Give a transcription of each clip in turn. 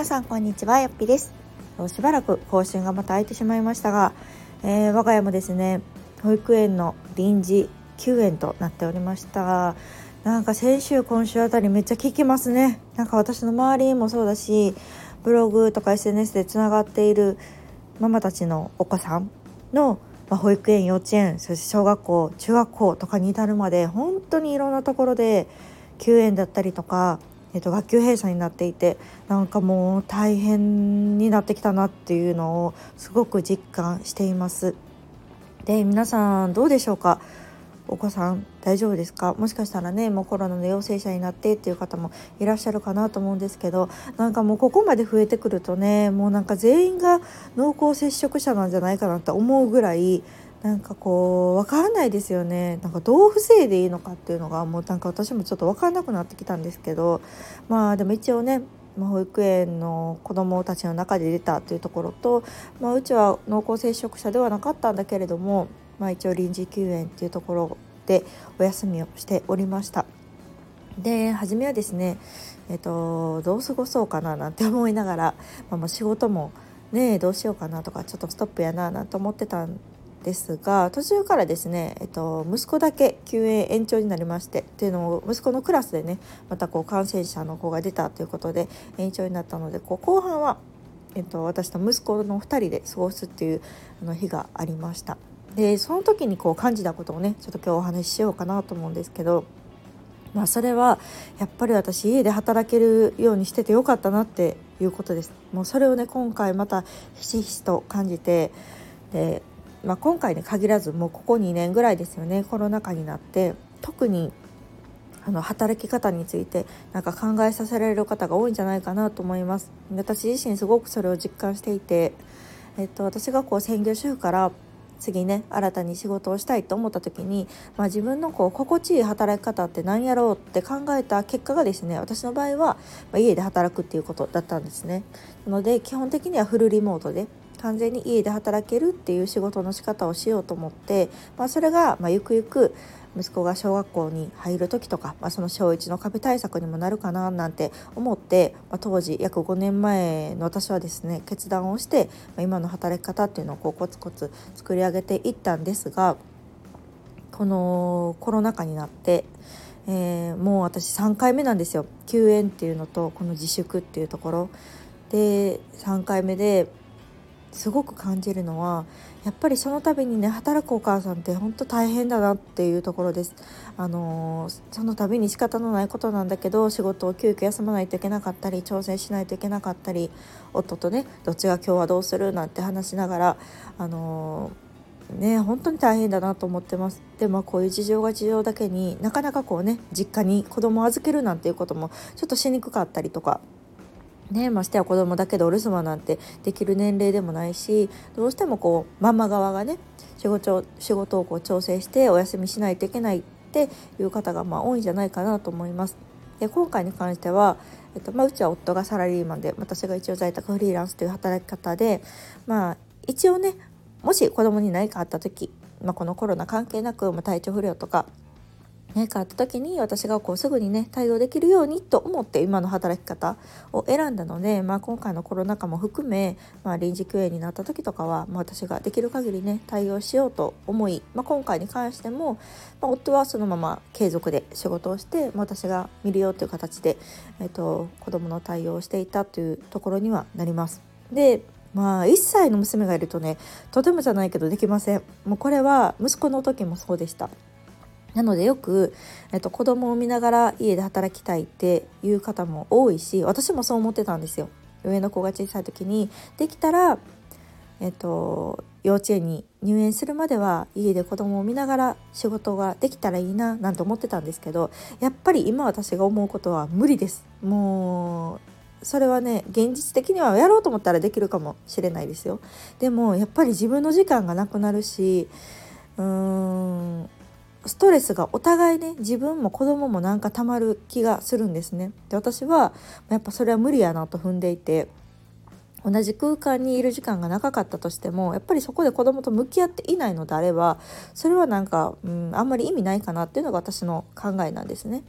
皆さんこんにちは。よっぴです。しばらく更新がまた空いてしまいましたが、えー、我が家もですね保育園の臨時休園となっておりましたなんか先週今週あたりめっちゃ聞きますね。なんか私の周りもそうだしブログとか SNS でつながっているママたちのお子さんのま保育園幼稚園そして小学校中学校とかに至るまで本当にいろんなところで休園だったりとかえっと、学級閉鎖になっていてなんかもう大変になってきたなっていうのをすごく実感しています。で皆さんどうでしょうか？お子さん大丈夫ですか？もしかしたらねもうコロナの陽性者になってっていう方もいらっしゃるかなと思うんですけどなんかもうここまで増えてくるとねもうなんか全員が濃厚接触者なんじゃないかなって思うぐらいなんかこう分からないですよねなんかどう防いでいいのかっていうのがもうなんか私もちょっと分からなくなってきたんですけどまあでも一応ね保育園の子どもたちの中で出たというところと、まあ、うちは濃厚接触者ではなかったんだけれども、まあ、一応臨時休園っていうところでお休みをしておりました。で初めはですね、えっと、どう過ごそうかななんて思いながら、まあ、もう仕事もねどうしようかなとかちょっとストップやななんて思ってたんですが途中からですね、えっと、息子だけ休園延長になりましてっていうのを息子のクラスでねまたこう感染者の子が出たということで延長になったのでこう後半は、えっと、私と息子の2人で過ごすっていうあの日がありました。でその時にこう感じたことをねちょっと今日お話ししようかなと思うんですけど。まあ、それはやっぱり私家で働けるようにしててよかったなっていうことですもうそれをね今回またひしひしと感じてでまあ、今回に限らずもうここ2年ぐらいですよねコロナ禍になって特にあの働き方についてなんか考えさせられる方が多いんじゃないかなと思います私自身すごくそれを実感していて、えっと、私がこう専業主婦から次ね新たに仕事をしたいと思った時に、まあ、自分のこう心地いい働き方って何やろうって考えた結果がですね私の場合は、ま、家で働くっていうことだったんですね。なので基本的にはフルリモートで完全に家で働けるっていう仕事の仕方をしようと思って、まあ、それが、ま、ゆくゆく息子が小学校に入る時とか、まあ、その小1の壁対策にもなるかななんて思って、まあ、当時約5年前の私はですね決断をして、まあ、今の働き方っていうのをこうコツコツ作り上げていったんですがこのコロナ禍になって、えー、もう私3回目なんですよ。休園っていうのとこの自粛っていうところ。で3回目ですごく感じるのはやっぱりその度にね働くお母さんって本当大変だなっていうところです。あのー、その度に仕方のないことなんだけど仕事を急遽休まないといけなかったり挑戦しないといけなかったり夫とねどっちが今日はどうするなんて話しながらあのーね本当に大変だなと思ってますでもこういう事情が事情だけになかなかこうね実家に子供を預けるなんていうこともちょっとしにくかったりとかね、ましてや子供だけでお留守番なんてできる年齢でもないしどうしてもこうママ側がね仕事仕事をこう調整してお休みしないといけないっていう方がまあ多いんじゃないかなと思います。で今回に関しては、えっとまあ、うちは夫がサラリーマンで私が一応在宅フリーランスという働き方でまあ一応ねもし子供に何かあった時、まあ、このコロナ関係なく、まあ、体調不良とかね、変わった時に私がこうすぐにね対応できるようにと思って今の働き方を選んだので、まあ、今回のコロナ禍も含め、まあ、臨時休園になった時とかは、まあ、私ができる限りね対応しようと思い、まあ、今回に関しても、まあ、夫はそのまま継続で仕事をして、まあ、私が見るよという形で、えーと、子どもの対応をしていたというところにはなります。でまあ1歳の娘がいるとねとてもじゃないけどできませんもうこれは息子の時もそうでしたなのでよく、えっと、子供を見ながら家で働きたいっていう方も多いし私もそう思ってたんですよ。上の子が小さい時にできたら、えっと、幼稚園に入園するまでは家で子供を見ながら仕事ができたらいいななんて思ってたんですけどやっぱり今私が思うことは無理です。もうそれはね現実的にはやろうと思ったらできるかもしれないですよ。でもやっぱり自分の時間がなくなるしうーんストレスがお互いね自分も子供もなんかたまる気がするんですね。で私はやっぱそれは無理やなと踏んでいて同じ空間にいる時間が長かったとしてもやっぱりそこで子供と向き合っていないのであればそれはなんか、うん、あんまり意味ないかなっていうのが私の考えなんですね。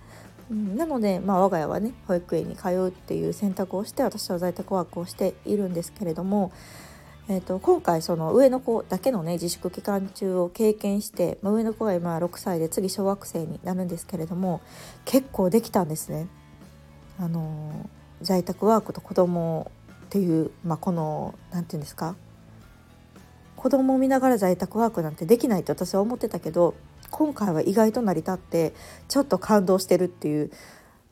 うん、なので、まあ、我が家はね保育園に通うっていう選択をして私は在宅ワークをしているんですけれども、えーと、今回その上の子だけのね自粛期間中を経験して、まあ、上の子が今6歳で次小学生になるんですけれども結構できたんですね。あの在宅ワークと子供っていう、まあ、この何て言うんですか子供を見ながら在宅ワークなんてできないって私は思ってたけど今回は意外と成り立ってちょっと感動してるっていう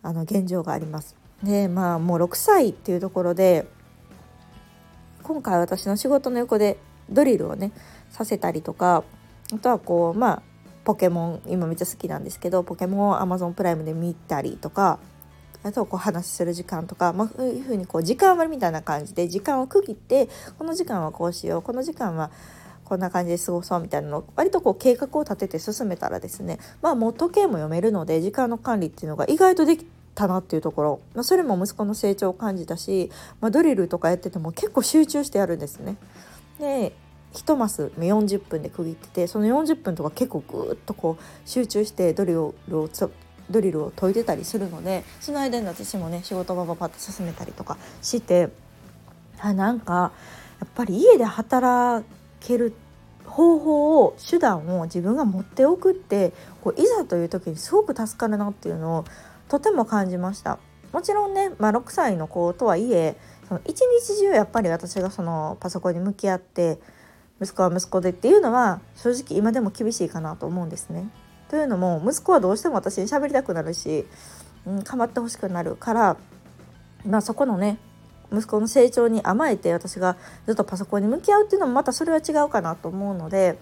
あの現状があります。でまあもう6歳っていうところで今回私の仕事の横でドリルをねさせたりとかあとはこうまあポケモン今めっちゃ好きなんですけどポケモンを Amazon プライムで見たりとかあとこう話する時間とか、まあ、そういうふうにこう時間割みたいな感じで時間を区切ってこの時間はこうしようこの時間はこんな感じで過ごそうみたいなのを割とこう計画を立てて進めたらですねまあもう時計も読めるので時間の管理っていうのが意外とできたなっていうところ、まあ、それも息子の成長を感じたし、まあ、ドリルとかやってても結構集中してやるんですね。で1マス40分で区切っててその40分とか結構ぐーっとこう集中してドリルをドリルを解いてたりするのでその間に私もね仕事場ばパッと進めたりとかしてあなんかやっぱり家で働ける方法を手段を自分が持っておくってこういざという時にすごく助かるなっていうのをとても感じました。もちろんね、まあ、6歳の子とはいえその一日中やっぱり私がそのパソコンに向き合って息子は息子でっていうのは正直今でも厳しいかなと思うんですね。というのも息子はどうしても私に喋りたくなるし、うん、構ってほしくなるから、まあ、そこのね息子の成長に甘えて私がずっとパソコンに向き合うっていうのもまたそれは違うかなと思うので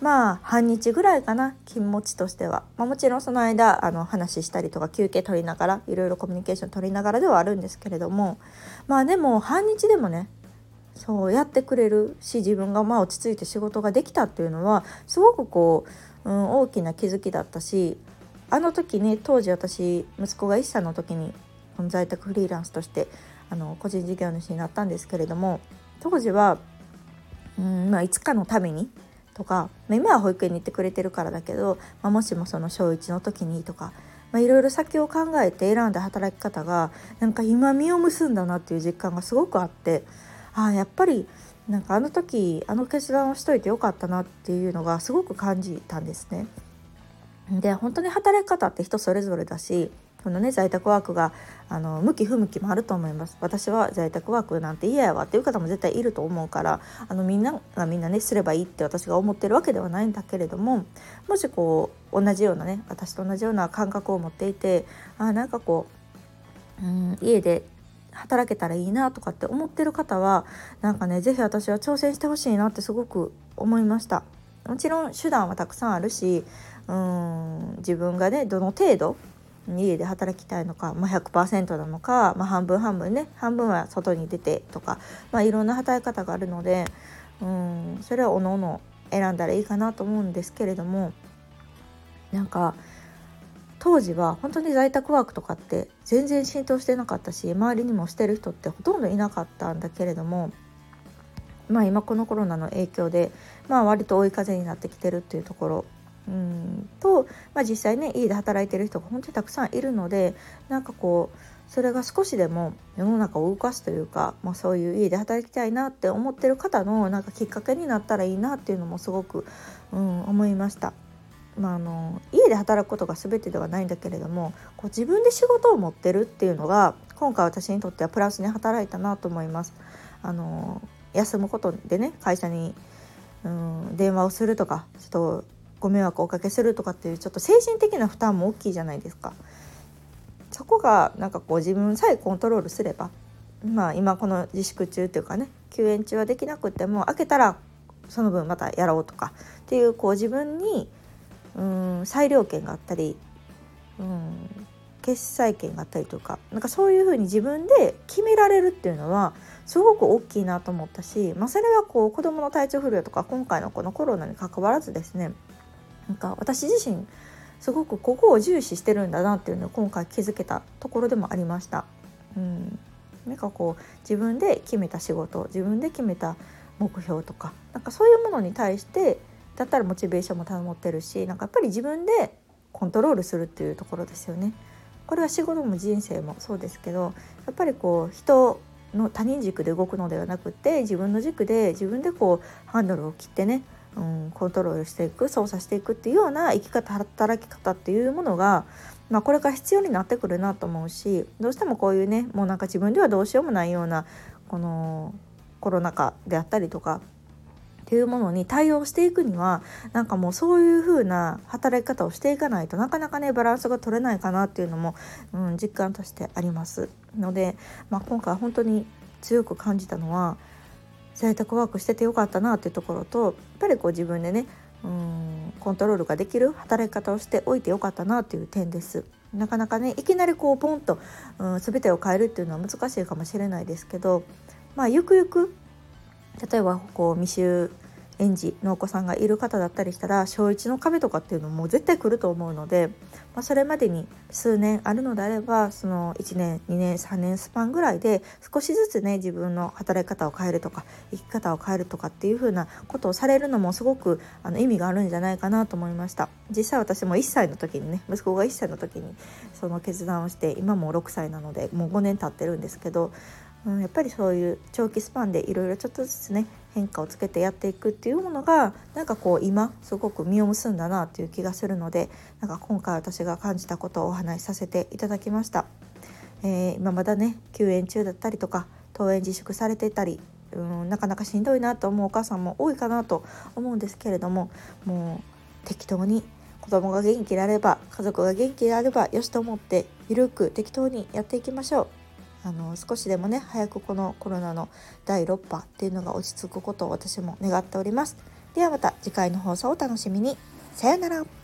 まあ半日ぐらいかな気持ちとしては、まあ、もちろんその間あの話したりとか休憩取りながらいろいろコミュニケーション取りながらではあるんですけれども。まあでも半日でもねそうやってくれるし自分がまあ落ち着いて仕事ができたっていうのはすごくこううん、大きな気づきだったしあの時ね当時私息子が1歳の時に在宅フリーランスとしてあの個人事業主になったんですけれども当時は、うんまあ、いつかのためにとか、まあ、今は保育園に行ってくれてるからだけど、まあ、もしもその小1の時にとかいろいろ先を考えて選んだ働き方がなんか今実を結んだなっていう実感がすごくあってああやっぱりなんかあの時あの決断をしといてよかったなっていうのがすごく感じたんですね。で本当に働き方って人それぞれだしこのね在宅ワークがあの向き不向きもあると思います。私は在宅ワークなんて嫌やわっていう方も絶対いると思うからあのみんながみんなねすればいいって私が思ってるわけではないんだけれどももしこう同じようなね私と同じような感覚を持っていてあなんかこう、うん、家で働けたらいいなとかって思ってる方はなんかね是非私は挑戦してほしいなってすごく思いました。もちろん手段はたくさんあるしうん自分がねどの程度家で働きたいのか、まあ、100%なのか、まあ、半分半分ね。半分は外に出てとか、まあ、いろんな働き方があるのでうんそれはおのおの選んだらいいかなと思うんですけれどもなんか当時は本当に在宅ワークとかって全然浸透してなかったし周りにもしてる人ってほとんどいなかったんだけれどもまあ今このコロナの影響でまあ割と追い風になってきてるっていうところうんと、まあ、実際ね家で働いてる人が本当にたくさんいるのでなんかこうそれが少しでも世の中を動かすというか、まあ、そういう家で働きたいなって思ってる方のなんかきっかけになったらいいなっていうのもすごく、うん、思いました。まあ、あの家で働くことが全てではないんだけれどもこう自分で仕事を持ってるっていうのが今回私にとってはプラスに働いたなと思います。あの休むことでね会社にうん電話をするとかちょっとご迷惑をおかけするとかっていうちょっと精神的な負担も大きいじゃないですか。そこがなんかこう自分さえコントロールすればまあ今この自粛中っていうかね休園中はできなくても開けたらその分またやろうとかっていうこう自分にうん裁量権があったり、うん、決裁権があったりとかなんかそういうふうに自分で決められるっていうのはすごく大きいなと思ったし、まあ、それはこう子どもの体調不良とか今回のこのコロナに関わらずですねなんか私自身すごくここを重視してるんだなっていうのを今回気づけたところでもありました。うん、なんかこう自分で決めた仕事自分で決めた目標とかなんかそういうものに対してだったらモチベーションも保ってるしなんかやっぱり自分でコントロールするっていうところですよね。これは仕事も人生もそうですけどやっぱりこう人の他人軸で動くのではなくて自分の軸で自分でこうハンドルを切ってね、うん、コントロールしていく操作していくっていうような生き方働き方っていうものが、まあ、これから必要になってくるなと思うしどうしてもこういうねもうなんか自分ではどうしようもないようなこのコロナ禍であったりとかっていうものに対応していくにはなんかもうそういう風な働き方をしていかないとなかなかねバランスが取れないかなっていうのも、うん、実感としてありますので、まあ、今回本当に強く感じたのは在宅ワークしててよかったなっていうところとやっぱりこう自分でねうんコントロールができる働き方をしておいてよかったなっていう点です。なかなかねいきなりこうポンと、うん、全てを変えるっていうのは難しいかもしれないですけどまあゆくゆく例えばこう未就園児のお子さんがいる方だったりしたら小1の壁とかっていうのも絶対来ると思うので、まあ、それまでに数年あるのであればその1年2年3年スパンぐらいで少しずつね自分の働き方を変えるとか生き方を変えるとかっていう風なことをされるのもすごくあの意味があるんじゃないかなと思いました。実際私も1歳の時にね息子が1歳の時にその決断をして今も6歳なのでもう5年経ってるんですけどうん、やっぱりそういう長期スパンでいろいろちょっとずつね変化をつけてやっていくっていうものがなんかこう今すごく実を結んだなっていう気がするのでなんか今回私が感じたことをお話しさせていただきました。えー、今まだね休園中だったりとか登園自粛されてたりうんなかなかしんどいなと思うお母さんも多いかなと思うんですけれどももう適当に子供が元気であれば家族が元気であればよしと思ってゆるく適当にやっていきましょう。あの少しでもね早くこのコロナの第6波っていうのが落ち着くことを私も願っております。ではまた次回の放送をお楽しみに。さようなら。